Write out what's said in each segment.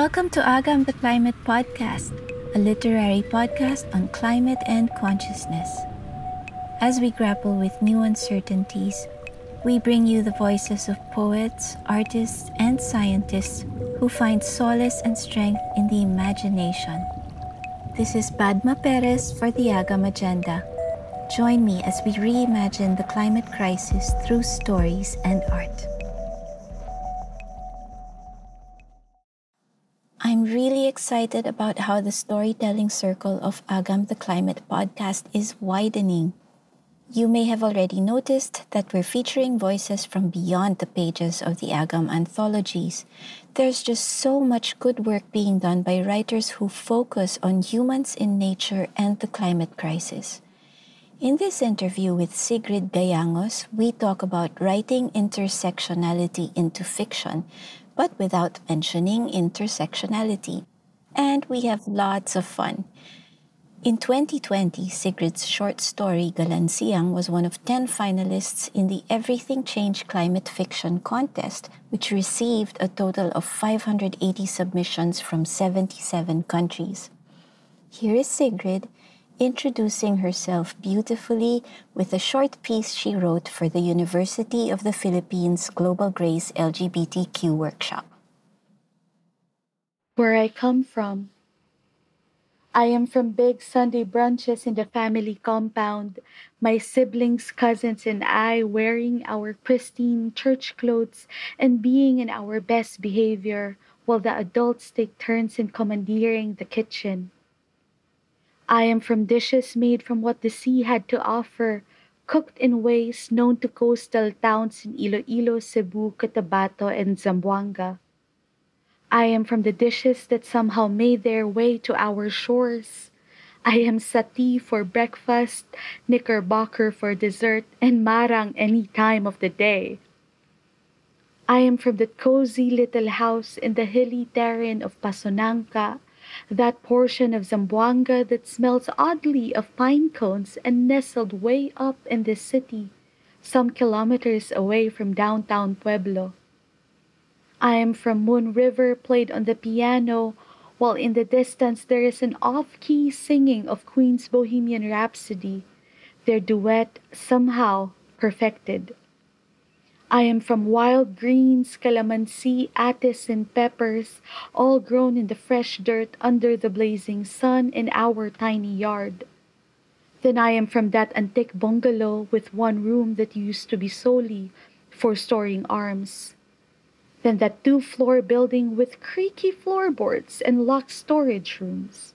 Welcome to Agam the Climate Podcast, a literary podcast on climate and consciousness. As we grapple with new uncertainties, we bring you the voices of poets, artists, and scientists who find solace and strength in the imagination. This is Padma Perez for the Agam Agenda. Join me as we reimagine the climate crisis through stories and art. Excited about how the storytelling circle of Agam the Climate podcast is widening. You may have already noticed that we're featuring voices from beyond the pages of the Agam anthologies. There's just so much good work being done by writers who focus on humans in nature and the climate crisis. In this interview with Sigrid Gayangos, we talk about writing intersectionality into fiction, but without mentioning intersectionality. And we have lots of fun. In 2020, Sigrid's short story Galansiang was one of 10 finalists in the Everything Change Climate Fiction contest, which received a total of 580 submissions from 77 countries. Here is Sigrid introducing herself beautifully with a short piece she wrote for the University of the Philippines Global Grace LGBTQ workshop. Where I come from, I am from big Sunday brunches in the family compound, my siblings, cousins, and I wearing our pristine church clothes and being in our best behavior while the adults take turns in commandeering the kitchen. I am from dishes made from what the sea had to offer, cooked in ways known to coastal towns in Iloilo, Cebu, Cotabato, and Zamboanga. I am from the dishes that somehow made their way to our shores. I am satti for breakfast, knickerbocker for dessert, and marang any time of the day. I am from that cozy little house in the hilly terrain of Pasonanca, that portion of Zamboanga that smells oddly of pine cones and nestled way up in the city, some kilometers away from downtown Pueblo. I am from Moon River played on the piano, while in the distance there is an off key singing of Queen's Bohemian Rhapsody, their duet somehow perfected. I am from wild greens, calamansi, atis, and peppers, all grown in the fresh dirt under the blazing sun in our tiny yard. Then I am from that antique bungalow with one room that used to be solely for storing arms. Then that two floor building with creaky floorboards and locked storage rooms.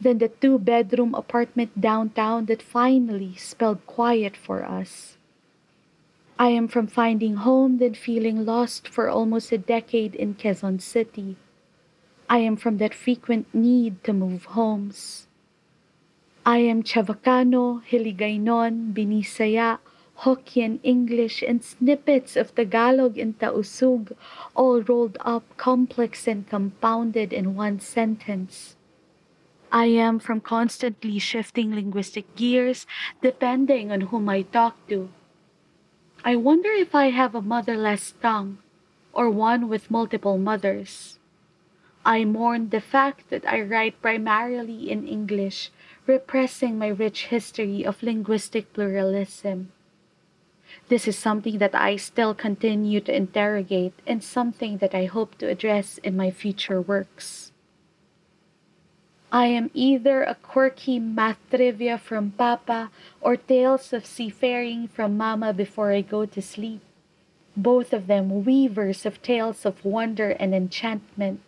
than the two bedroom apartment downtown that finally spelled quiet for us. I am from finding home then feeling lost for almost a decade in Quezon City. I am from that frequent need to move homes. I am Chavacano, Hiligaynon, Binisaya, Hokkien English, and snippets of Tagalog and Tausug, all rolled up, complex and compounded in one sentence. I am from constantly shifting linguistic gears depending on whom I talk to. I wonder if I have a motherless tongue or one with multiple mothers. I mourn the fact that I write primarily in English, repressing my rich history of linguistic pluralism. This is something that I still continue to interrogate and something that I hope to address in my future works. I am either a quirky math trivia from Papa or tales of seafaring from Mama before I go to sleep, both of them weavers of tales of wonder and enchantment.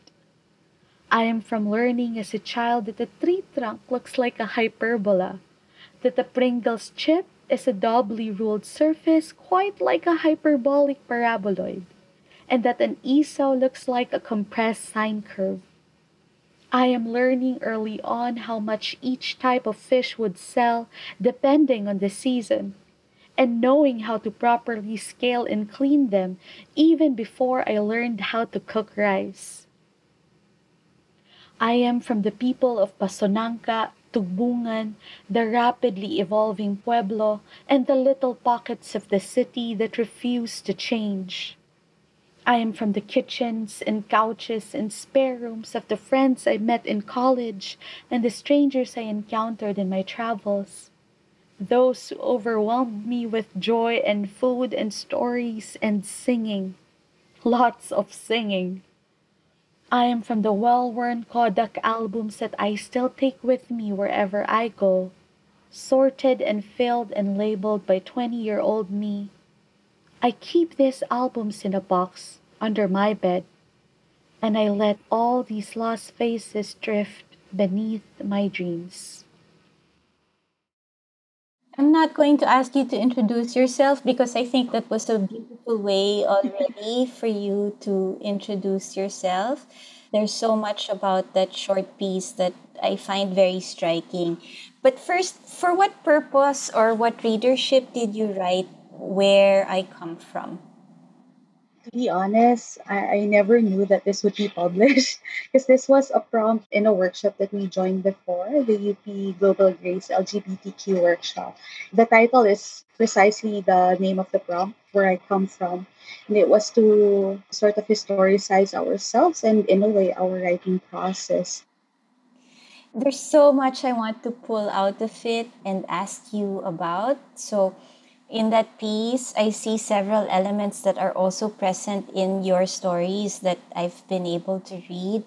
I am from learning as a child that a tree trunk looks like a hyperbola, that a Pringles chip is a doubly ruled surface quite like a hyperbolic paraboloid, and that an esau looks like a compressed sine curve. I am learning early on how much each type of fish would sell depending on the season, and knowing how to properly scale and clean them even before I learned how to cook rice. I am from the people of Pasonanca Tugbungan, the rapidly evolving pueblo, and the little pockets of the city that refuse to change. I am from the kitchens and couches and spare rooms of the friends I met in college and the strangers I encountered in my travels. Those who overwhelmed me with joy and food and stories and singing. Lots of singing. I am from the well worn Kodak albums that I still take with me wherever I go, sorted and filled and labeled by 20 year old me. I keep these albums in a box under my bed, and I let all these lost faces drift beneath my dreams. I'm not going to ask you to introduce yourself because I think that was a beautiful way already for you to introduce yourself. There's so much about that short piece that I find very striking. But first, for what purpose or what readership did you write Where I Come From? To be honest, I, I never knew that this would be published because this was a prompt in a workshop that we joined before, the UP Global Grace LGBTQ workshop. The title is precisely the name of the prompt, Where I Come From. And it was to sort of historicize ourselves and, in a way, our writing process. There's so much I want to pull out of it and ask you about. So, in that piece, I see several elements that are also present in your stories that I've been able to read.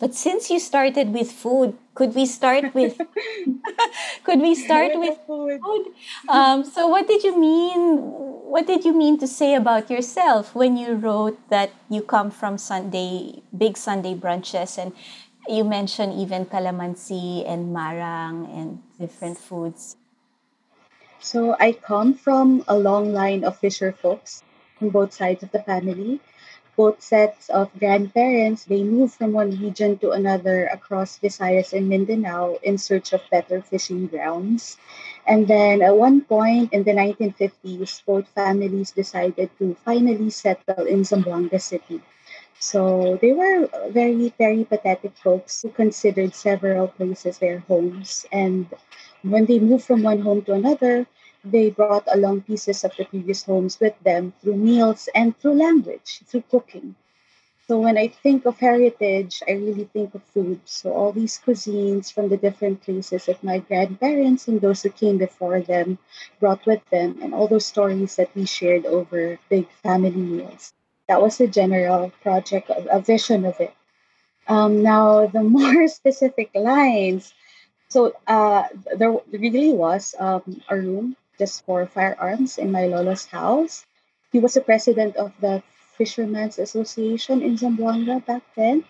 But since you started with food, could we start with could we start with food? Um, so what did you mean what did you mean to say about yourself when you wrote that you come from Sunday big Sunday brunches and you mentioned even calamansi and marang and different foods? So I come from a long line of fisher folks on both sides of the family. Both sets of grandparents, they moved from one region to another across Visayas and Mindanao in search of better fishing grounds. And then at one point in the 1950s, both families decided to finally settle in Zamboanga City. So they were very peripatetic folks who considered several places their homes. And when they moved from one home to another, they brought along pieces of the previous homes with them through meals and through language, through cooking. So when I think of heritage, I really think of food. So all these cuisines from the different places that my grandparents and those who came before them brought with them, and all those stories that we shared over big family meals. That was a general project, a vision of it. Um, now, the more specific lines. So uh, there really was um, a room just for firearms in my lolo's house. He was the president of the Fishermen's Association in Zamboanga back then.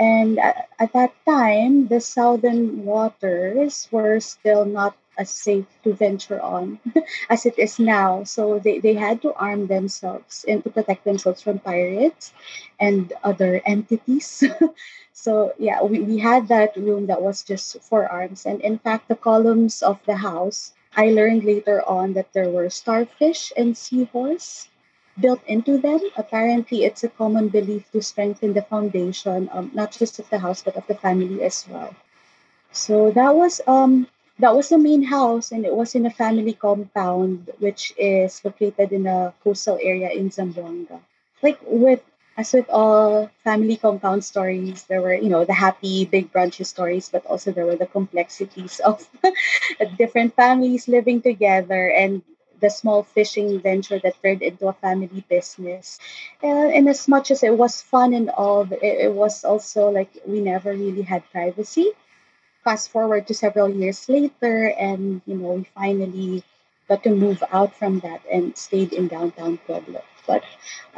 And at, at that time, the southern waters were still not as safe to venture on as it is now. So they, they had to arm themselves and to protect themselves from pirates and other entities. so yeah, we, we had that room that was just for arms. And in fact, the columns of the house I learned later on that there were starfish and seahorse built into them. Apparently, it's a common belief to strengthen the foundation, um, not just of the house but of the family as well. So that was um that was the main house, and it was in a family compound, which is located in a coastal area in Zamboanga. Like with as with all family compound stories, there were, you know, the happy big brunches stories, but also there were the complexities of different families living together and the small fishing venture that turned into a family business. And, and as much as it was fun and all, it, it was also like we never really had privacy. Fast forward to several years later, and you know, we finally got to move out from that and stayed in downtown Pueblo. But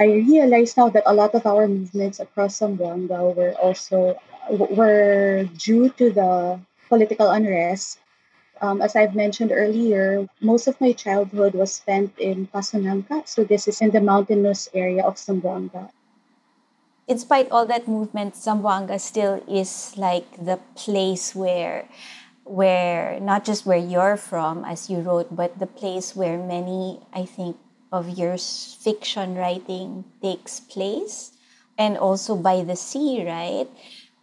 I realize now that a lot of our movements across Zamboanga were also were due to the political unrest. Um, as I've mentioned earlier, most of my childhood was spent in Pasonanca. So this is in the mountainous area of Zamboanga. In spite all that movement, Zamboanga still is like the place where where not just where you're from as you wrote, but the place where many, I think, of your fiction writing takes place and also by the sea, right?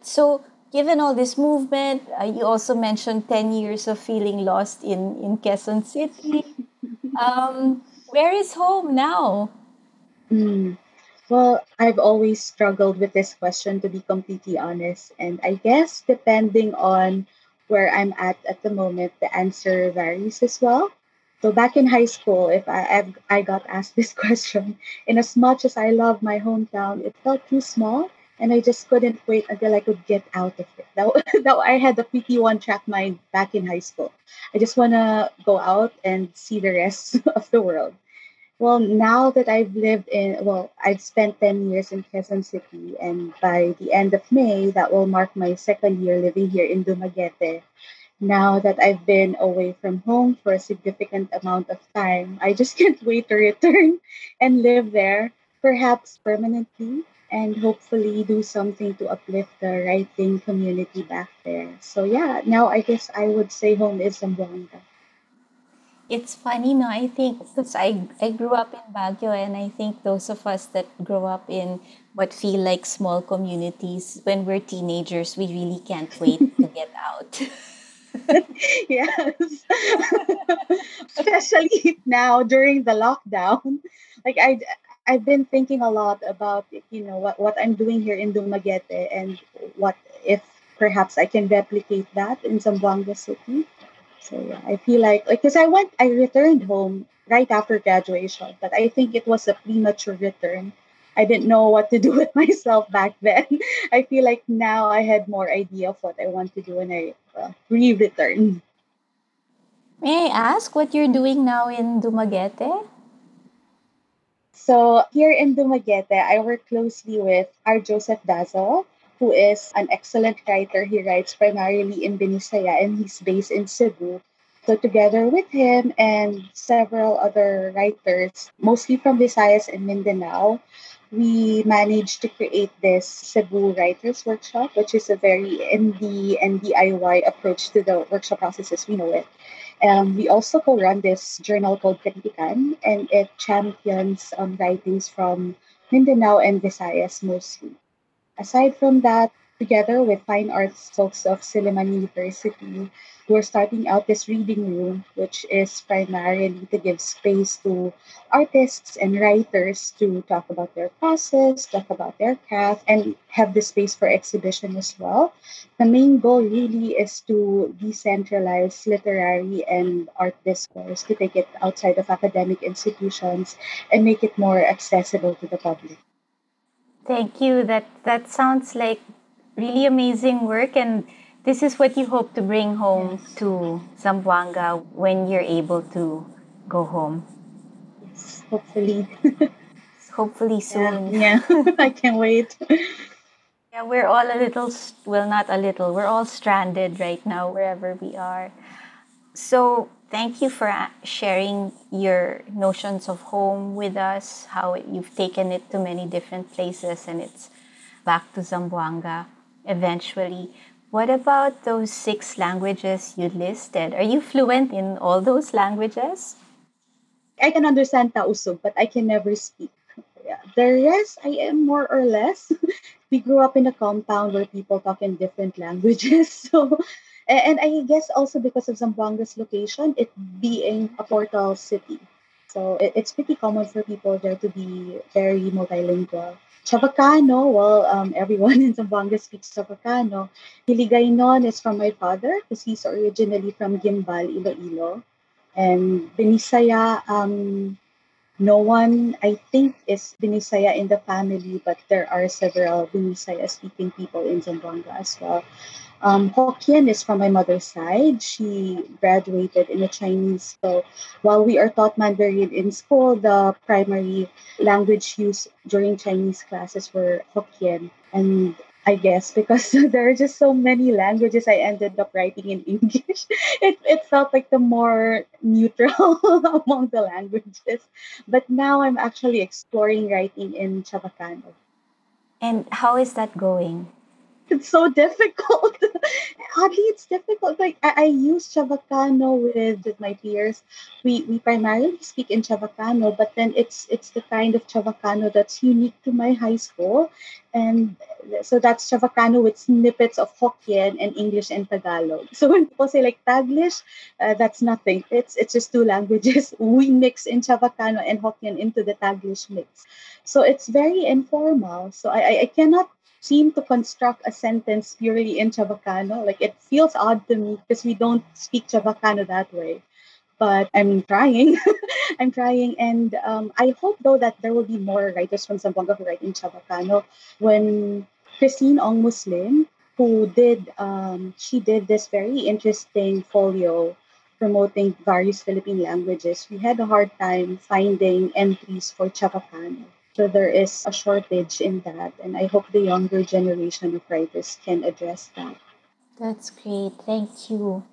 So, given all this movement, uh, you also mentioned 10 years of feeling lost in, in Quezon City. Um, where is home now? Mm. Well, I've always struggled with this question, to be completely honest. And I guess depending on where I'm at at the moment, the answer varies as well. So back in high school, if I I got asked this question, in as much as I love my hometown, it felt too small, and I just couldn't wait until I could get out of it. Now, now I had the PT one track mind back in high school. I just wanna go out and see the rest of the world. Well, now that I've lived in, well, I've spent 10 years in Quezon City, and by the end of May, that will mark my second year living here in Dumaguete. Now that I've been away from home for a significant amount of time, I just can't wait to return and live there, perhaps permanently, and hopefully do something to uplift the writing community back there. So, yeah, now I guess I would say home is Zamboanga. It's funny, no? I think because I, I grew up in Baguio, and I think those of us that grow up in what feel like small communities, when we're teenagers, we really can't wait to get out. yes. Especially now during the lockdown. Like I I've been thinking a lot about you know what, what I'm doing here in Dumaguete and what if perhaps I can replicate that in Zamboanga City. So yeah, I feel like like because I went I returned home right after graduation, but I think it was a premature return. I didn't know what to do with myself back then. I feel like now I had more idea of what I want to do when I uh, re-return. May I ask what you're doing now in Dumaguete? So here in Dumaguete, I work closely with R. Joseph Dazo, who is an excellent writer. He writes primarily in Binisaya and he's based in Cebu. So together with him and several other writers, mostly from Visayas and Mindanao, we managed to create this Cebu Writers Workshop, which is a very indie and DIY approach to the workshop process as we know it. Um, we also co-run this journal called Kritikan, and it champions um, writings from Mindanao and Visayas mostly. Aside from that, together with fine arts folks of Silliman University, we're starting out this reading room, which is primarily to give space to artists and writers to talk about their process, talk about their craft, and have the space for exhibition as well. The main goal really is to decentralize literary and art discourse, to take it outside of academic institutions and make it more accessible to the public. Thank you. That that sounds like really amazing work and this is what you hope to bring home yes. to Zamboanga when you're able to go home. Yes, hopefully. hopefully soon. Yeah, yeah. I can't wait. Yeah, we're all a little, well, not a little, we're all stranded right now wherever we are. So, thank you for uh, sharing your notions of home with us, how you've taken it to many different places, and it's back to Zamboanga eventually. What about those six languages you listed? Are you fluent in all those languages? I can understand Tausug, but I can never speak. Yeah. The rest, I am more or less. we grew up in a compound where people talk in different languages. So, and I guess also because of Zamboanga's location, it being a portal city. So it, it's pretty common for people there to be very multilingual. Chavacano, well, um, everyone in Zamboanga speaks Chavacano. Hiligaynon is from my father because he's originally from Guimbal, Iloilo. And Binisaya, um, no one, I think, is Binisaya in the family, but there are several Binisaya speaking people in Zamboanga as well. Um, Hokkien is from my mother's side. She graduated in a Chinese. So while we are taught Mandarin in school, the primary language used during Chinese classes were Hokkien. And I guess because there are just so many languages, I ended up writing in English. It, it felt like the more neutral among the languages. But now I'm actually exploring writing in Chavacano. And how is that going? It's so difficult. Oddly, it's difficult. Like I, I use Chavacano with, with my peers. We we primarily speak in Chavacano, but then it's it's the kind of Chavacano that's unique to my high school, and so that's Chavacano with snippets of Hokkien and English and Tagalog. So when people say like Taglish, uh, that's nothing. It's it's just two languages. We mix in Chavacano and Hokkien into the Taglish mix. So it's very informal. So I, I cannot seem to construct a sentence purely in Chavacano. Like it feels odd to me because we don't speak Chavacano that way. But I'm trying. I'm trying. And um, I hope, though, that there will be more writers from Zamboanga who write in Chavacano. When Kristine Ong Muslim, who did, um, she did this very interesting folio promoting various Philippine languages, we had a hard time finding entries for Chavacano. So there is a shortage in that, and I hope the younger generation of writers can address that. That's great. Thank you.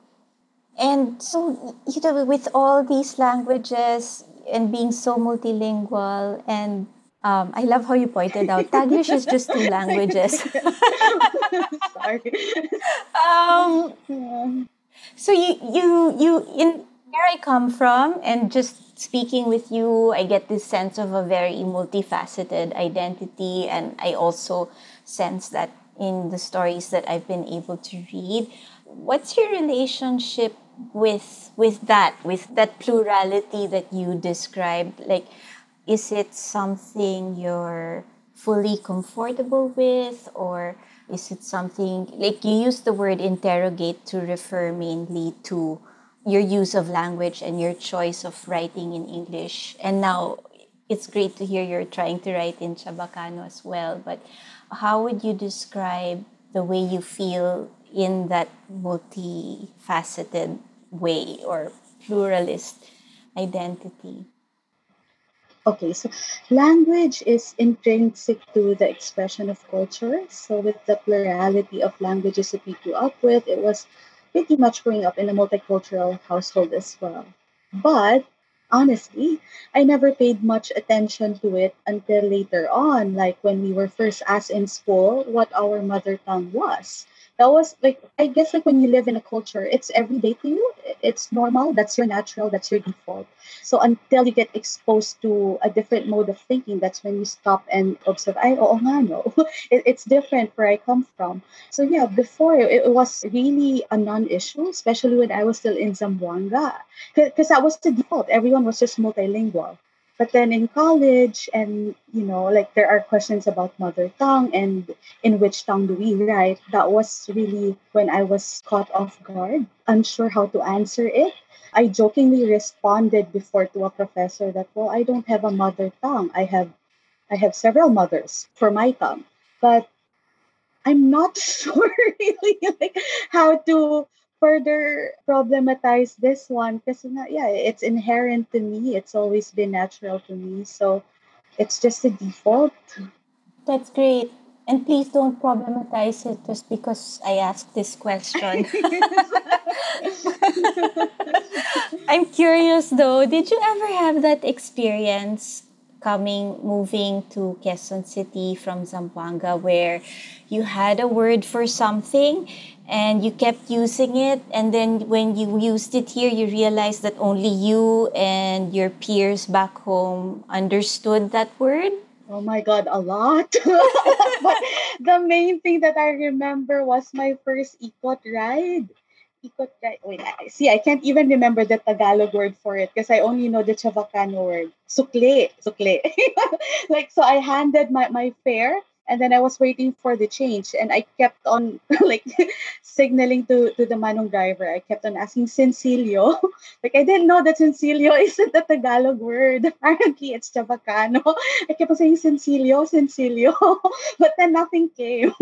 And so, you know, with all these languages and being so multilingual, and um, I love how you pointed out Taglish is just two languages. Sorry. um, so you you you in where I come from, and just speaking with you, I get this sense of a very multifaceted identity, and I also sense that in the stories that I've been able to read. What's your relationship with with that, with that plurality that you described? Like, is it something you're fully comfortable with, or is it something like you use the word interrogate to refer mainly to your use of language and your choice of writing in English. And now it's great to hear you're trying to write in Chabacano as well. But how would you describe the way you feel in that multifaceted way or pluralist identity? Okay, so language is intrinsic to the expression of culture. So, with the plurality of languages that we grew up with, it was pretty much growing up in a multicultural household as well. But honestly, I never paid much attention to it until later on, like when we were first asked in school what our mother tongue was that was like I guess like when you live in a culture, it's everyday to you. It's normal. That's your natural. That's your default. So until you get exposed to a different mode of thinking, that's when you stop and observe. I oh nga, no, it, it's different where I come from. So yeah, before it, it was really a non-issue, especially when I was still in Zamboanga, because that was the default. Everyone was just multilingual. But then in college, and you know, like there are questions about mother tongue and in which tongue do we write, that was really when I was caught off guard, unsure how to answer it. I jokingly responded before to a professor that, well, I don't have a mother tongue. I have I have several mothers for my tongue. But I'm not sure really like how to further problematize this one because yeah, it's inherent to me. It's always been natural to me. So it's just a default. That's great. And please don't problematize it just because I asked this question. I'm curious though, did you ever have that experience coming, moving to Quezon City from Zamboanga where you had a word for something and you kept using it and then when you used it here you realized that only you and your peers back home understood that word Oh my god, a lot. but the main thing that I remember was my first ikot ride. Wait, I, see, I can't even remember the Tagalog word for it because I only know the Chavacano word. Sukle. Sukle. like, so I handed my, my fare and then I was waiting for the change, and I kept on like signaling to, to the manong driver. I kept on asking Sencillo. like I didn't know that Sencillo isn't a Tagalog word. Apparently, it's Chavacano. I kept on saying Sencillo, Sencillo, but then nothing came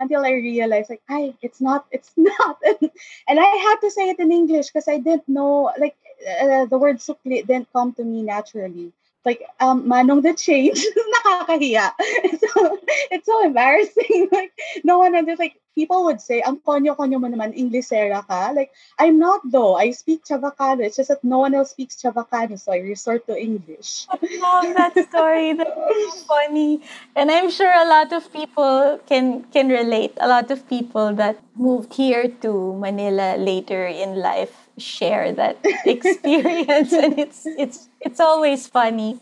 until I realized like, I it's not, it's not, and I had to say it in English because I didn't know like uh, the word sukli didn't come to me naturally like um manong the change. Nakakahiya. It's so, it's so embarrassing. Like no one understands like people would say ang konyo-konyo mo naman Inglesera ka. Like I'm not though. I speak Chavacano. It's just that no one else speaks Chavacano so I resort to English. I love that story. That's so funny. And I'm sure a lot of people can can relate. A lot of people that moved here to Manila later in life share that experience and it's it's it's always funny.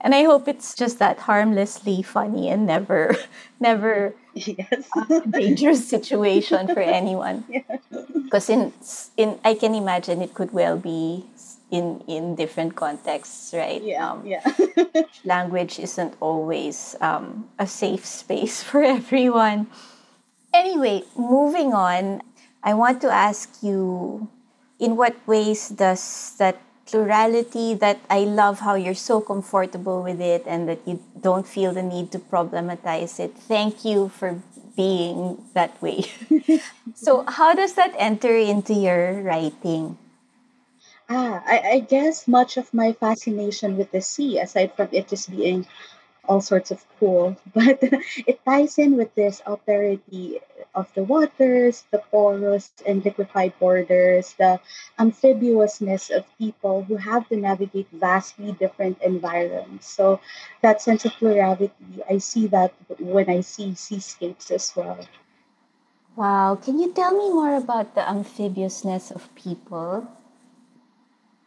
And i hope it's just that harmlessly funny and never never yes. a dangerous situation for anyone. Because in in i can imagine it could well be in in different contexts right? Yeah um, yeah. language isn't always um, a safe space for everyone. Anyway moving on i want to ask you in what ways does that plurality that I love how you're so comfortable with it and that you don't feel the need to problematize it. Thank you for being that way. so, how does that enter into your writing? Ah, I, I guess much of my fascination with the sea, aside from it just being all sorts of cool, but it ties in with this alterity of the waters, the porous and liquefied borders, the amphibiousness of people who have to navigate vastly different environments. So that sense of plurality, I see that when I see seascapes as well. Wow. Can you tell me more about the amphibiousness of people?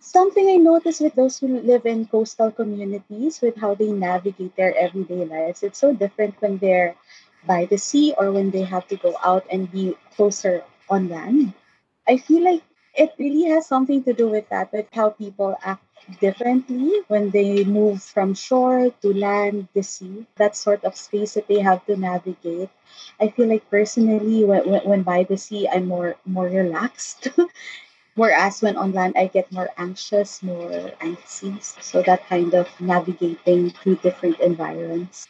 Something I notice with those who live in coastal communities, with how they navigate their everyday lives, it's so different when they're by the sea or when they have to go out and be closer on land. I feel like it really has something to do with that, with how people act differently when they move from shore to land, the sea, that sort of space that they have to navigate. I feel like personally, when, when, when by the sea, I'm more more relaxed. Whereas when on land, I get more anxious, more anxious. So that kind of navigating through different environments.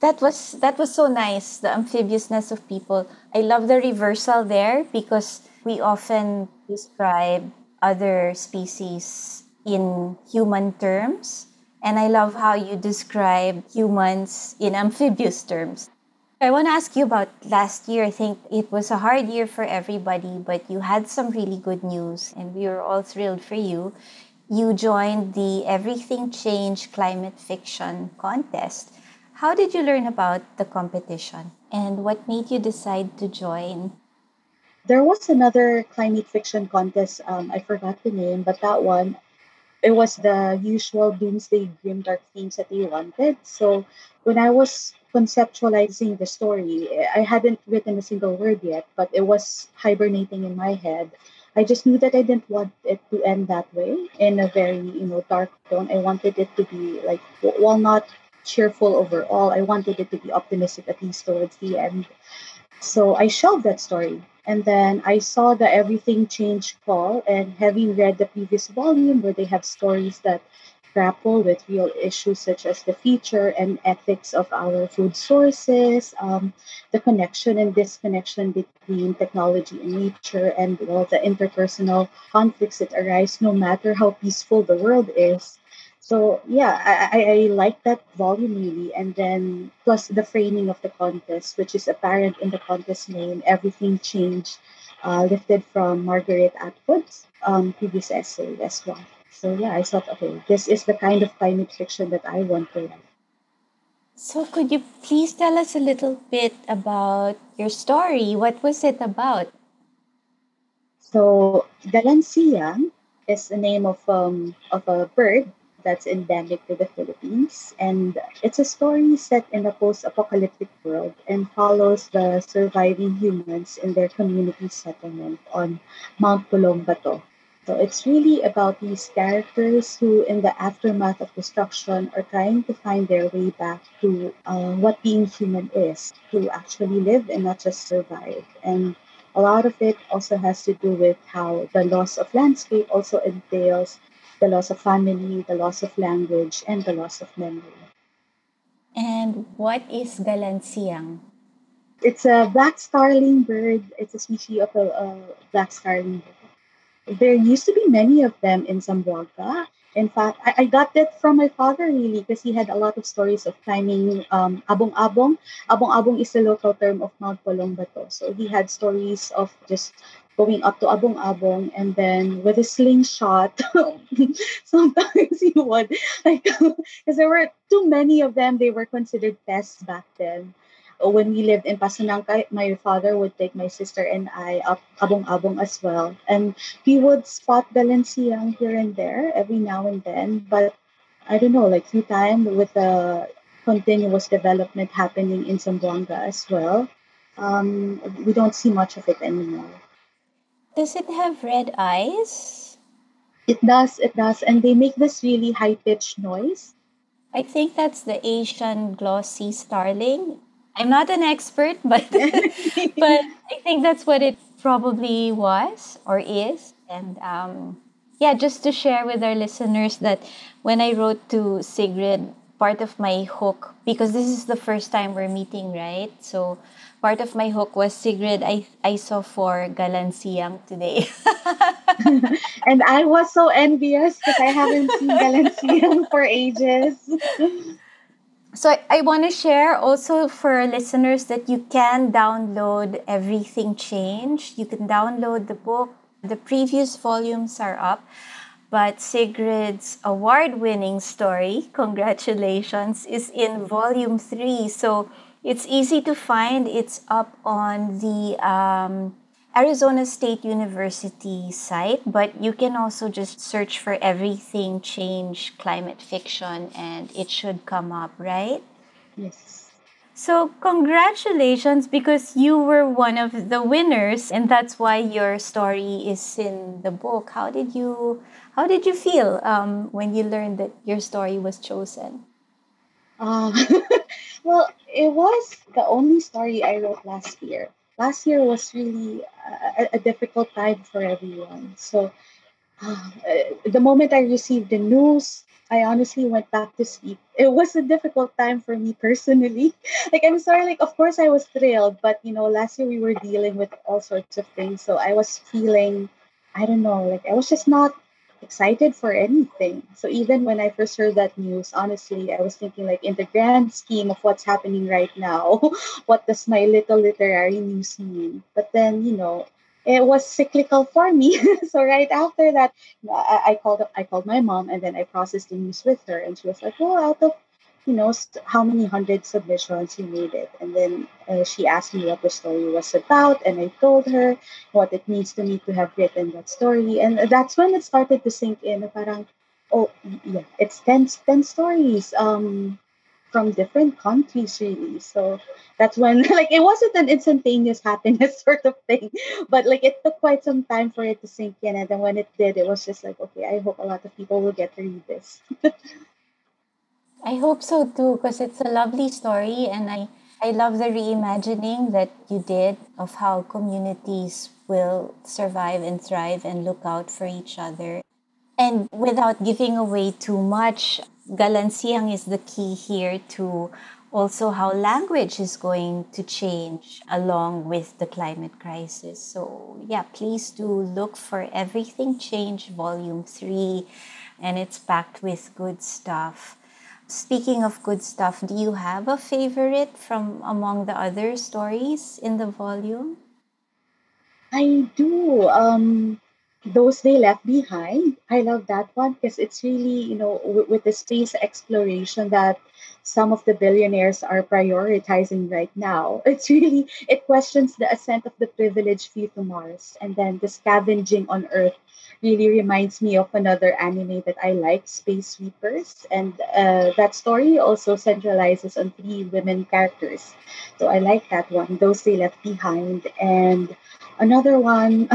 That was that was so nice the amphibiousness of people. I love the reversal there because we often describe other species in human terms. And i love how you describe humans in amphibious terms i want to ask you about last year i think it was a hard year for everybody but you had some really good news and we were all thrilled for you you joined the everything change climate fiction contest how did you learn about the competition and what made you decide to join? There was another climate fiction contest. Um, I forgot the name, but that one, it was the usual doomsday grimdark themes that they wanted. So when I was conceptualizing the story, I hadn't written a single word yet, but it was hibernating in my head. I just knew that I didn't want it to end that way in a very, you know, dark tone. I wanted it to be like, while not cheerful overall. I wanted it to be optimistic at least towards the end. So I shelved that story. And then I saw the Everything Changed call, and having read the previous volume where they have stories that grapple with real issues such as the future and ethics of our food sources, um, the connection and disconnection between technology and nature, and well, the interpersonal conflicts that arise no matter how peaceful the world is. So yeah, I, I, I like that volume really, and then plus the framing of the contest, which is apparent in the contest name. Everything changed, uh, lifted from Margaret Atwood's um, previous essay as well. So yeah, I thought, okay, this is the kind of climate fiction that I want to write. So could you please tell us a little bit about your story? What was it about? So Galansiang is the name of um, of a bird that's endemic to the Philippines. And it's a story set in a post apocalyptic world and follows the surviving humans in their community settlement on Mount Pulong-Bato. So it's really about these characters who, in the aftermath of destruction, are trying to find their way back to uh, what being human is, to actually live and not just survive. And a lot of it also has to do with how the loss of landscape also entails the loss of family, the loss of language, and the loss of memory. And what is galansiang? It's a black starling bird. It's a species of a, a black starling bird. There used to be many of them in Zamboanga, In fact, I, I got that from my father really because he had a lot of stories of climbing um, abong-abong. Abong-abong is the local term of Mount Pulong-Bato. So he had stories of just going up to abong-abong and then with a slingshot, sometimes he would like because there were too many of them. They were considered pests back then when we lived in Pasonanca, my father would take my sister and I up abong-abong as well. And we would spot Galansiang here and there every now and then. But I don't know, like through time with the continuous development happening in Zamboanga as well, um, we don't see much of it anymore. Does it have red eyes? It does, it does. And they make this really high pitched noise. I think that's the Asian glossy starling. I'm not an expert, but but I think that's what it probably was or is. And um, yeah, just to share with our listeners that when I wrote to Sigrid, part of my hook because this is the first time we're meeting, right? So part of my hook was Sigrid. I I saw for Galansiang today. and I was so envious because I haven't seen Galansiang for ages. So I, want to share also for listeners that you can download Everything Changed. You can download the book. The previous volumes are up, but Sigrid's award-winning story, congratulations, is in volume three. So it's easy to find. It's up on the um, Arizona State University site, but you can also just search for everything change climate fiction and it should come up, right? Yes. So, congratulations because you were one of the winners and that's why your story is in the book. How did you how did you feel um, when you learned that your story was chosen? Uh, well, it was the only story I wrote last year last year was really a, a difficult time for everyone. So uh, the moment I received the news, I honestly went back to sleep. It was a difficult time for me personally. like I'm sorry, like of course I was thrilled, but you know, last year we were dealing with all sorts of things. So I was feeling I don't know, like I was just not excited for anything. So even when I first heard that news, honestly, I was thinking like in the grand scheme of what's happening right now, what does my little literary news mean? But then, you know, it was cyclical for me. so right after that, I, I called I called my mom and then I processed the news with her, and she was like, "Oh, out of you know how many hundred submissions he made it and then uh, she asked me what the story was about and i told her what it means to me to have written that story. And that's when it started to sink in parang oh yeah it's 10, 10 stories um from different countries really. So that's when like it wasn't an instantaneous happiness sort of thing but like it took quite some time for it to sink in. And then when it did it was just like okay i hope a lot of people will get to read this I hope so too, because it's a lovely story, and I I love the reimagining that you did of how communities will survive and thrive and look out for each other. And without giving away too much, Galansiang is the key here to also how language is going to change along with the climate crisis. So, yeah, please do look for Everything Change Volume 3, and it's packed with good stuff. Speaking of good stuff, do you have a favorite from among the other stories in the volume? I do. Um, those they left behind. I love that one because it's really, you know, with, with the space exploration that some of the billionaires are prioritizing right now. It's really, it questions the ascent of the privileged few to Mars and then the scavenging on Earth really reminds me of another anime that I like, Space Sweepers. And uh, that story also centralizes on three women characters. So I like that one, Those They Left Behind. And another one,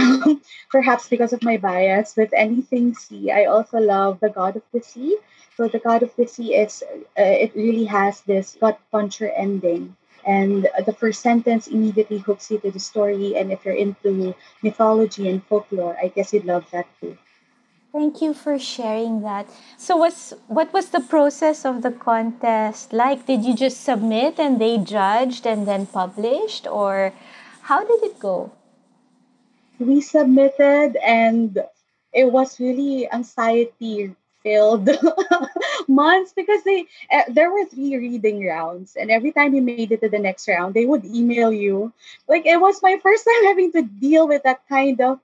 perhaps because of my bias with anything sea, I also love The God of the Sea. So The God of the Sea is, uh, it really has this gut puncher ending and the first sentence immediately hooks you to the story. And if you're into mythology and folklore, I guess you'd love that too. Thank you for sharing that. So what's what was the process of the contest like? Did you just submit and they judged and then published or how did it go? We submitted and it was really anxiety filled months because they uh, there were three reading rounds and every time you made it to the next round they would email you. Like it was my first time having to deal with that kind of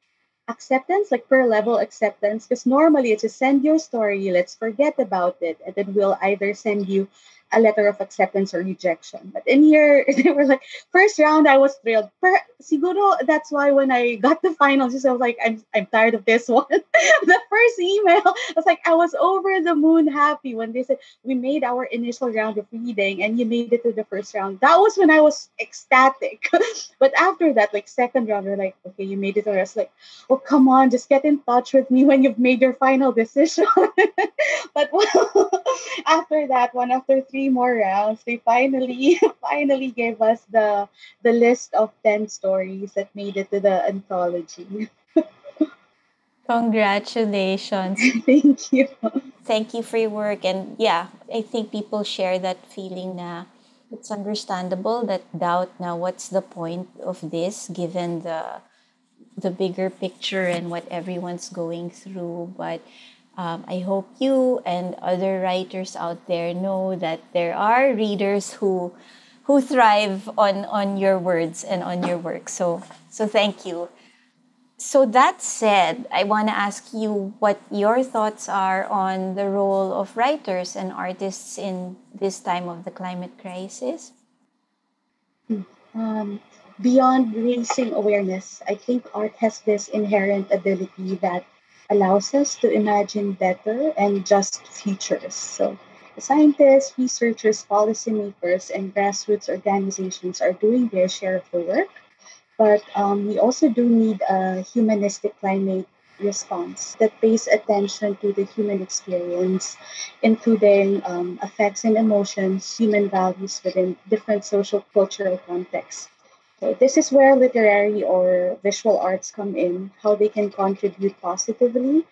acceptance like per level acceptance because normally it's just send your story let's forget about it and then we'll either send you a letter of acceptance or rejection. But in here, they were like, first round, I was thrilled. Per, siguro, that's why when I got the finals, I was like, I'm, I'm tired of this one. the first email, I was like, I was over the moon happy when they said, we made our initial round of reading and you made it to the first round. That was when I was ecstatic. but after that, like second round, we're like, okay, you made it. I was like, oh, come on, just get in touch with me when you've made your final decision. but well, after that one, after three three more rounds, they finally finally gave us the the list of ten stories that made it to the anthology. Congratulations. Thank you. Thank you for your work. And yeah, I think people share that feeling na it's understandable that doubt now what's the point of this given the the bigger picture and what everyone's going through. But um, I hope you and other writers out there know that there are readers who who thrive on on your words and on your work. So so thank you. So that said, I want to ask you what your thoughts are on the role of writers and artists in this time of the climate crisis. Um, beyond raising awareness, I think art has this inherent ability that allows us to imagine better and just futures. So, scientists, researchers, policymakers, and grassroots organizations are doing their share of the work, but um, we also do need a humanistic climate response that pays attention to the human experience, including um, effects and emotions, human values within different social cultural contexts. So this is where literary or visual arts come in, how they can contribute positively.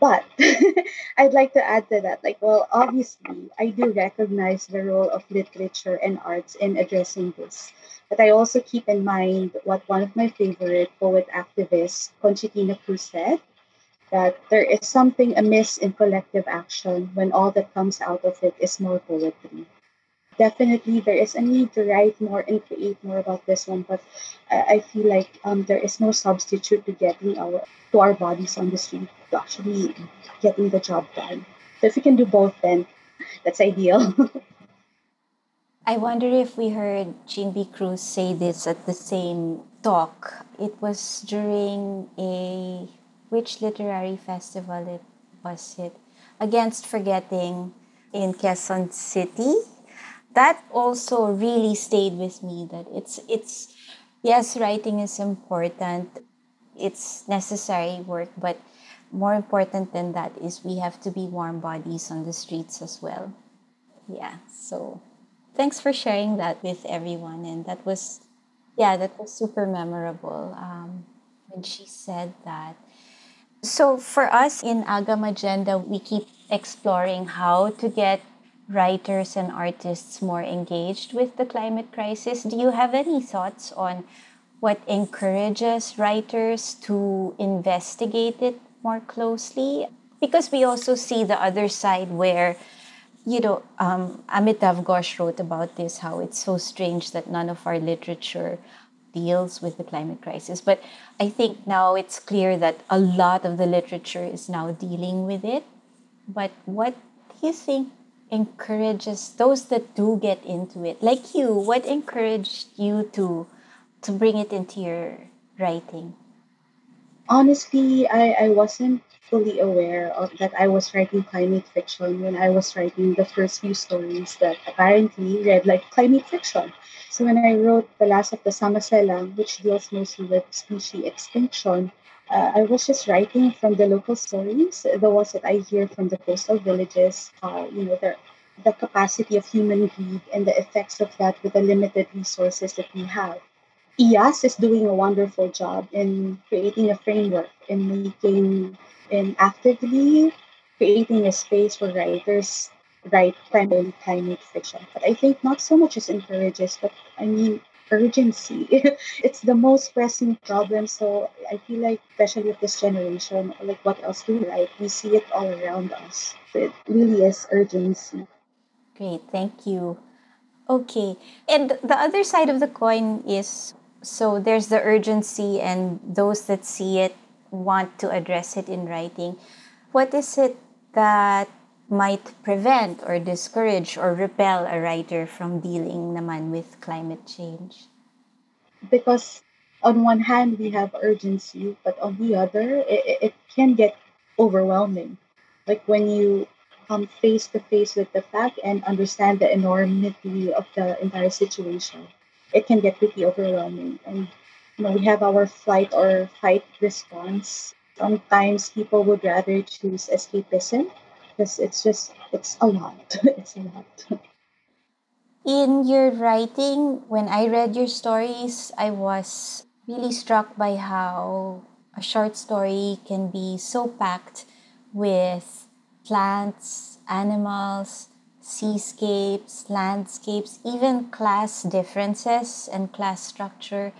But I'd like to add to that, like, well, obviously, I do recognize the role of literature and arts in addressing this. But I also keep in mind what one of my favorite poet activists, Conchitina Cruz, said that there is something amiss in collective action when all that comes out of it is more poetry definitely there is a need to write more and create more about this one but i, I feel like um, there is no substitute to getting our to our bodies on the street to actually getting the job done so if we can do both then that's ideal I wonder if we heard Jean. Cruz say this at the same talk. It was during a which literary festival it was it? Against Forgetting in Quezon City that also really stayed with me that it's it's yes writing is important it's necessary work but more important than that is we have to be warm bodies on the streets as well. Yeah so thanks for sharing that with everyone and that was yeah that was super memorable um, when she said that. So for us in agam agenda we keep exploring how to get writers and artists more engaged with the climate crisis. Do you have any thoughts on what encourages writers to investigate it more closely? Because we also see the other side where, you know, um, Amitav Ghosh wrote about this how it's so strange that none of our literature deals with the climate crisis. But I think now it's clear that a lot of the literature is now dealing with it. But what do you think encourages those that do get into it like you what encouraged you to to bring it into your writing? Honestly i i wasn't fully aware of that i was writing climate fiction when i was writing the first few stories that apparently read like climate fiction. So when i wrote the last of the samaselang which deals mostly with species extinction uh, I was just writing from the local stories, the ones that I hear from the coastal villages, uh, you know, the, the capacity of human greed and the effects of that with the limited resources that we have. IAS is doing a wonderful job in creating a framework, in making, in actively creating a space where writers write primarily climate fiction. But I think not so much as encourages, but I mean, urgency. it's the most pressing problem. So I feel like, especially with this generation, like what else do we like? We see it all around us. It really is urgency. Great, thank you. Okay, and the other side of the coin is so there's the urgency, and those that see it want to address it in writing. What is it that might prevent or discourage or repel a writer from dealing naman with climate change? Because on one hand, we have urgency, but on the other, it, it can get overwhelming. Like when you come face to face with the fact and understand the enormity of the entire situation, it can get pretty overwhelming. And you know, we have our flight or fight response. Sometimes people would rather choose escapism because it's just it's a lot. it's a lot. In your writing, when I read your stories, I was really struck by how a short story can be so packed with plants, animals, seascapes, landscapes, even class differences and class structure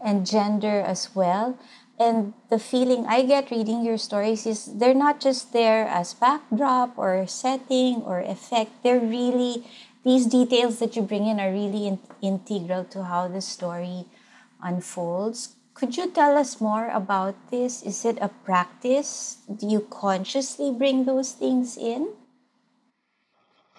and gender as well and the feeling I get reading your stories is they're not just there as backdrop or setting or effect. They're really, these details that you bring in are really in, integral to how the story unfolds. Could you tell us more about this? Is it a practice? Do you consciously bring those things in?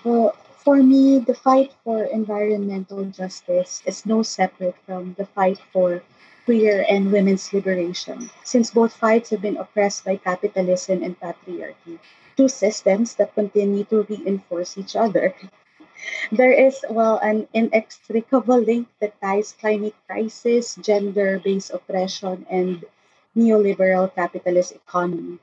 Well, for me, the fight for environmental justice is no separate from the fight for queer and women's liberation, since both fights have been oppressed by capitalism and patriarchy, two systems that continue to reinforce each other. There is, well, an inextricable link that ties climate crisis, gender based oppression, and neoliberal capitalist economy.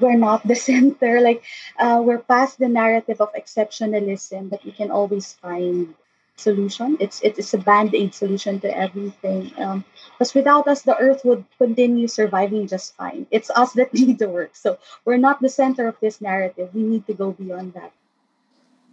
We're not the center, like, uh, we're past the narrative of exceptionalism that we can always find solution. It's it is a band aid solution to everything. Um, because without us, the Earth would continue surviving just fine. It's us that need the work. So we're not the center of this narrative. We need to go beyond that.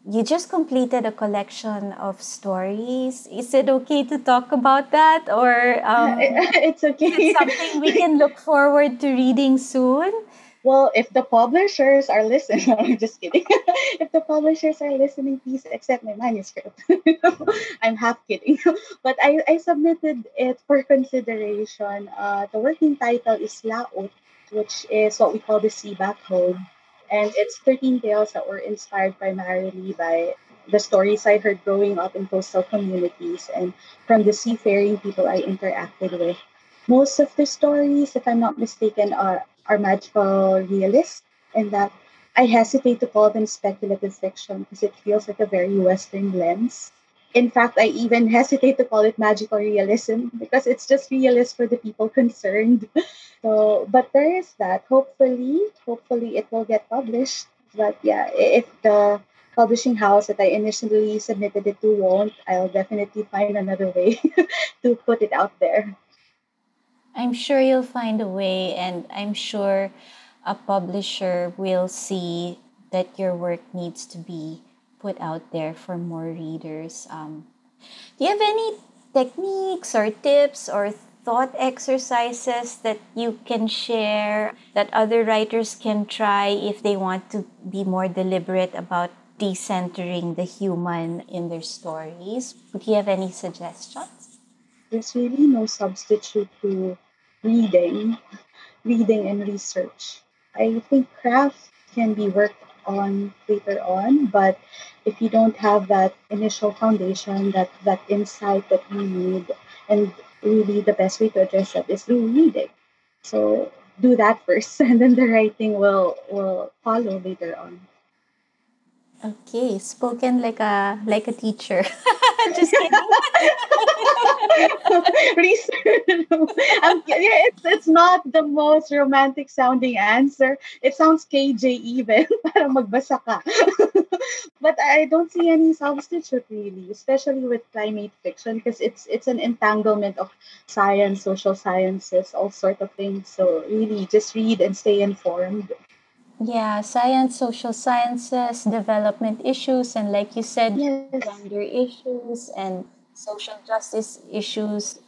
You just completed a collection of stories. Is it okay to talk about that, or um, it's okay? It's something we can look forward to reading soon. Well, if the publishers are listening, I'm just kidding. if the publishers are listening, please accept my manuscript. I'm half kidding. but I, I submitted it for consideration. Uh, the working title is Laot, which is what we call the sea back home. And it's 13 tales that were inspired primarily by the stories I heard growing up in coastal communities and from the seafaring people I interacted with. Most of the stories, if I'm not mistaken, are are magical realists and that I hesitate to call them speculative fiction because it feels like a very Western lens. In fact, I even hesitate to call it magical realism because it's just realist for the people concerned. So, but there is that. Hopefully, hopefully it will get published. But yeah, if the publishing house that I initially submitted it to won't, I'll definitely find another way to put it out there. I'm sure you'll find a way, and I'm sure a publisher will see that your work needs to be put out there for more readers. Um, do you have any techniques or tips or thought exercises that you can share that other writers can try if they want to be more deliberate about decentering the human in their stories? Do you have any suggestions? There's really no substitute to reading, reading and research. I think craft can be worked on later on, but if you don't have that initial foundation, that that insight that you need, and really the best way to address that is through reading. So do that first, and then the writing will will follow later on. Okay, spoken like a like a teacher. Just kidding. Um, yeah, it's it's not the most romantic sounding answer. It sounds KJ even. Para magbasa ka. but I don't see any substitute really, especially with climate fiction because it's it's an entanglement of science, social sciences, all sort of things. So really, just read and stay informed. Yeah, science, social sciences, development issues, and like you said, Yes. gender issues and social justice issues,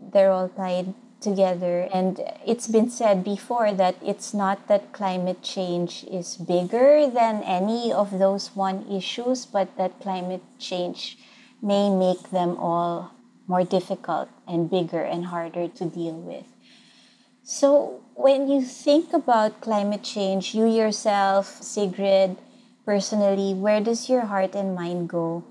they're all tied together. And it's been said before that it's not that climate change is bigger than any of those one issues, but that climate change may make them all more difficult and bigger and harder to deal with. So, when you think about climate change, you yourself, Sigrid, personally, where does your heart and mind go?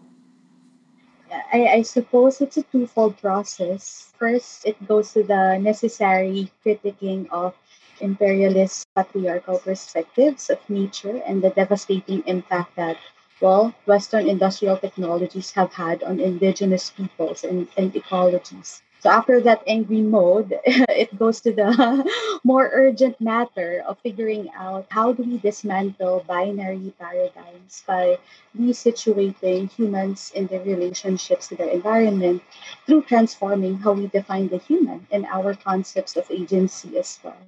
I, I suppose it's a twofold process. First, it goes to the necessary critiquing of imperialist patriarchal perspectives of nature and the devastating impact that, well, Western industrial technologies have had on indigenous peoples and, and ecologies. So after that angry mode, it goes to the more urgent matter of figuring out how do we dismantle binary paradigms by resituating humans in their relationships to their environment through transforming how we define the human and our concepts of agency as well.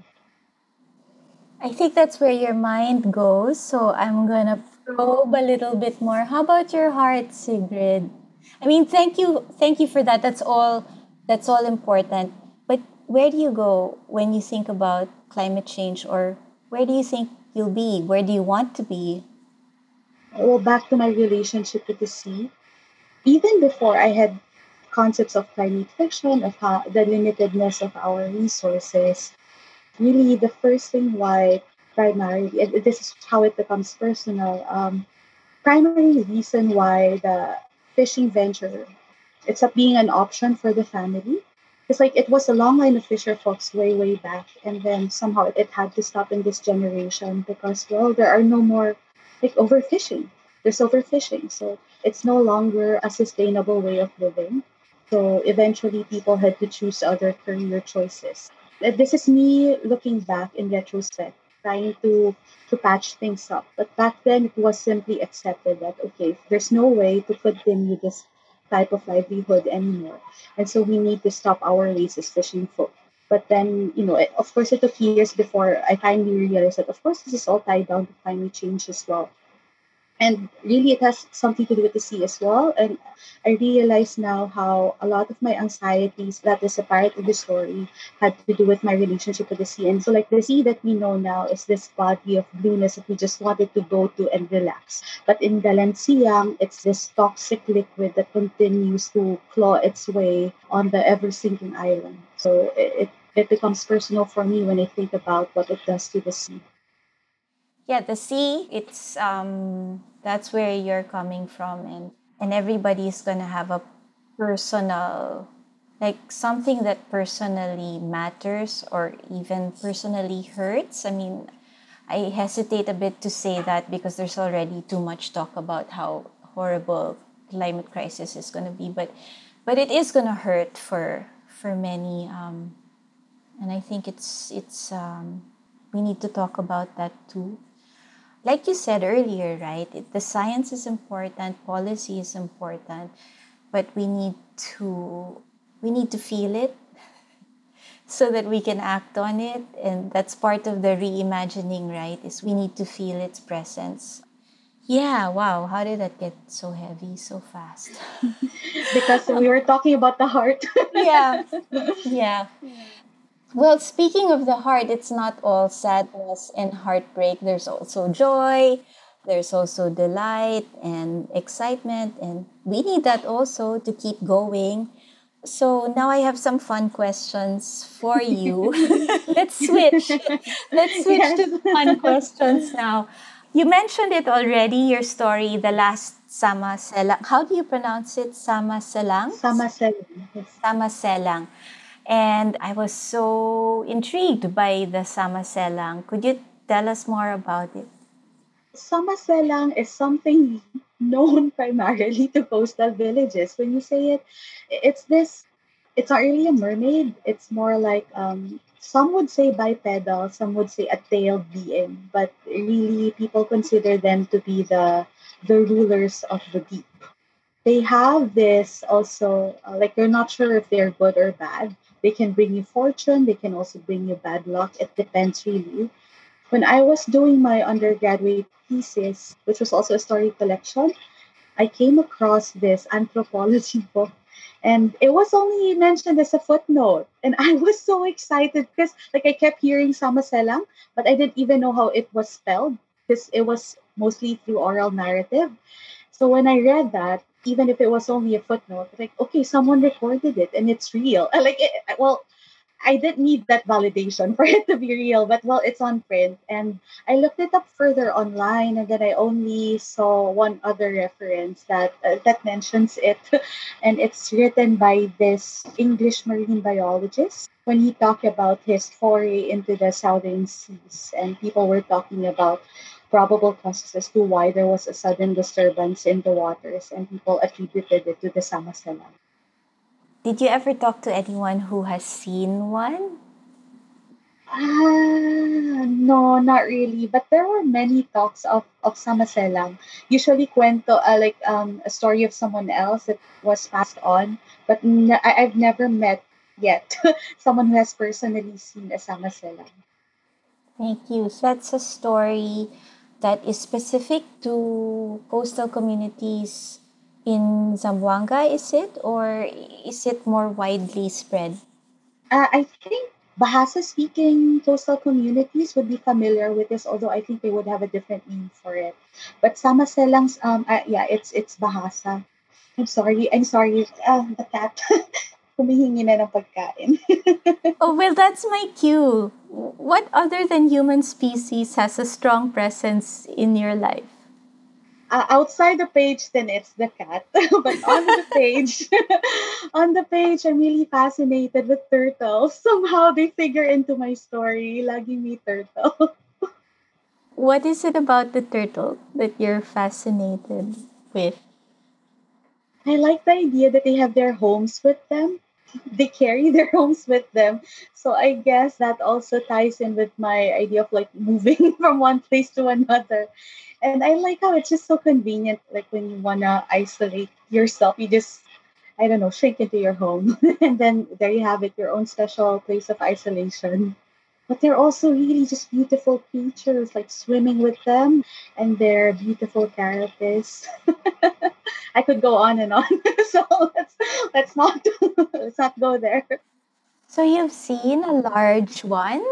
I think that's where your mind goes. So I'm going to probe a little bit more. How about your heart, Sigrid? I mean, thank you. Thank you for that. That's all that's all important. But where do you go when you think about climate change, or where do you think you'll be? Where do you want to be? Well, back to my relationship with the sea. Even before I had concepts of climate fiction, of how, the limitedness of our resources, really the first thing why primarily, and this is how it becomes personal, um, primary reason why the fishing venture it's up being an option for the family. It's like it was a long line of fisher folks way, way back, and then somehow it had to stop in this generation because well, there are no more like overfishing. There's overfishing, so it's no longer a sustainable way of living. So eventually, people had to choose other career choices. This is me looking back in retrospect, trying to to patch things up. But back then, it was simply accepted that okay, there's no way to continue this type of livelihood anymore. And so we need to stop our as fishing folk. But then, you know, it, of course, it took years before I finally realized that, of course, this is all tied down to climate change as well and really it has something to do with the sea as well. And i realize now how a lot of my anxieties that is a part of the story had to do with my relationship with the sea. And so like the sea that we know now is this body of blueness that we just wanted to go to and relax. But in Galansiang it's this toxic liquid that continues to claw its way on the ever sinking island. So it, it becomes personal for me when i think about what it does to the sea yeah, the sea, it's um that's where you're coming from and and everybody's to have a personal like something that personally matters or even personally hurts. I mean, I hesitate a bit to say that because there's already too much talk about how horrible climate crisis is going to be, but but it is going to hurt for for many um and I think it's it's um we need to talk about that too like you said earlier, right? It, the science is important, policy is important, but we need to we need to feel it so that we can act on it. And that's part of the reimagining right is we need to feel its presence. Yeah wow how did that get so heavy so fast? Because we were talking about the heart. Yeah yeah well, speaking of the heart, it's not all sadness and heartbreak. There's also joy, there's also delight and excitement, and we need that also to keep going. So now I have some fun questions for you. Let's switch. Let's switch yes. to fun questions now. You mentioned it already, your story, the last Sama Selang. How do you pronounce it? Sama Selang? Sama Selang. Yes. Sama Selang. And I was so intrigued by the Samaselang. Could you tell us more about it? Samaselang is something known primarily to coastal villages. When you say it, it's this, it's not really a mermaid. It's more like, um, some would say bipedal, some would say a tailed being, but really people consider them to be the, the rulers of the deep. They have this also, uh, like you're not sure if they're good or bad they can bring you fortune, they can also bring you bad luck. It depends really. When I was doing my undergraduate thesis, which was also a story collection, I came across this anthropology book And it was only mentioned as a footnote. And I was so excited because like I kept hearing Samaselang, but I didn't even know how it was spelled because it was mostly through oral narrative. So when I read that, even if it was only a footnote, like okay, someone recorded it and it's real. Like it, well, I didn't need that validation for it to be real, but well, it's on print. And I looked it up further online, and then I only saw one other reference that uh, that mentions it, and it's written by this English marine biologist when he talked about his foray into the southern seas, and people were talking about probable causes as to why there was a sudden disturbance in the waters, and people attributed it to the Samaselang. Did you ever talk to anyone who has seen one? Ah, no, not really. But there were many talks of of Samaselang. Usually, cuento uh, like um a story of someone else that was passed on. But n- I, I've never met yet someone who has personally seen a Samaselang. Thank you. So that's a story that is specific to coastal communities in Zamboanga, is it? Or is it more widely spread? Uh, I think Bahasa speaking coastal communities would be familiar with this, although I think they would have a different name for it. But Samaselangs, um, uh, yeah, it's it's Bahasa. I'm sorry, I'm sorry, uh, the cat. Humihingi na ng pagkain. oh, well, that's my cue. What other than human species has a strong presence in your life? uh, outside the page, then it's the cat. but on the page, on the page, I'm really fascinated with turtles. Somehow they figure into my story. Lagi me turtle. what is it about the turtle that you're fascinated with? I like the idea that they have their homes with them. They carry their homes with them. So I guess that also ties in with my idea of like moving from one place to another and I like how it's just so convenient. Like when you wanna isolate yourself, you just I don't know, shrink into your home, and then there you have it, your own special place of isolation. But they're also really just beautiful creatures, like swimming with them, and they're beautiful characters. I could go on and on, so let's let's not let's not go there. So you've seen a large one?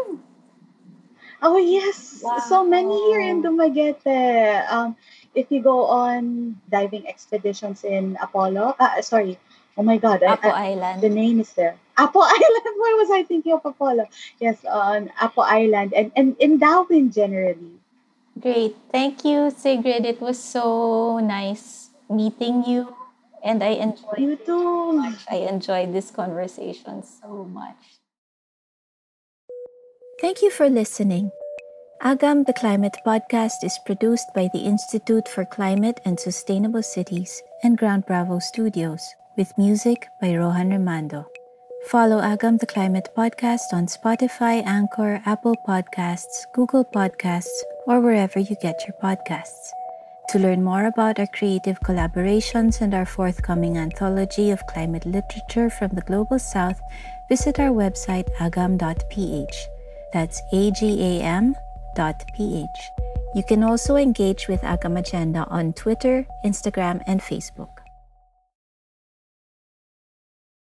Oh yes, so many here in Wow. Dumaguete. Um, if you go on diving expeditions in Apollo, uh, sorry, oh my God, I, I, Island. the name is there. Apo Island. Why was I thinking of Apollo? Yes, on Apo Island and and in Dauin generally. Great. Thank you, Sigrid. It was so nice meeting you. And I enjoyed You it so too. much. I enjoyed this conversation so much. Thank you for listening. Agam the Climate podcast is produced by the Institute for Climate and Sustainable Cities and Ground Bravo Studios, with music by Rohan Remando. Follow Agam the Climate podcast on Spotify, Anchor, Apple Podcasts, Google Podcasts, or wherever you get your podcasts. To learn more about our creative collaborations and our forthcoming anthology of climate literature from the Global South, visit our website agam.ph. That's A G A M dot ph. You can also engage with Agam Agenda on Twitter, Instagram, and Facebook.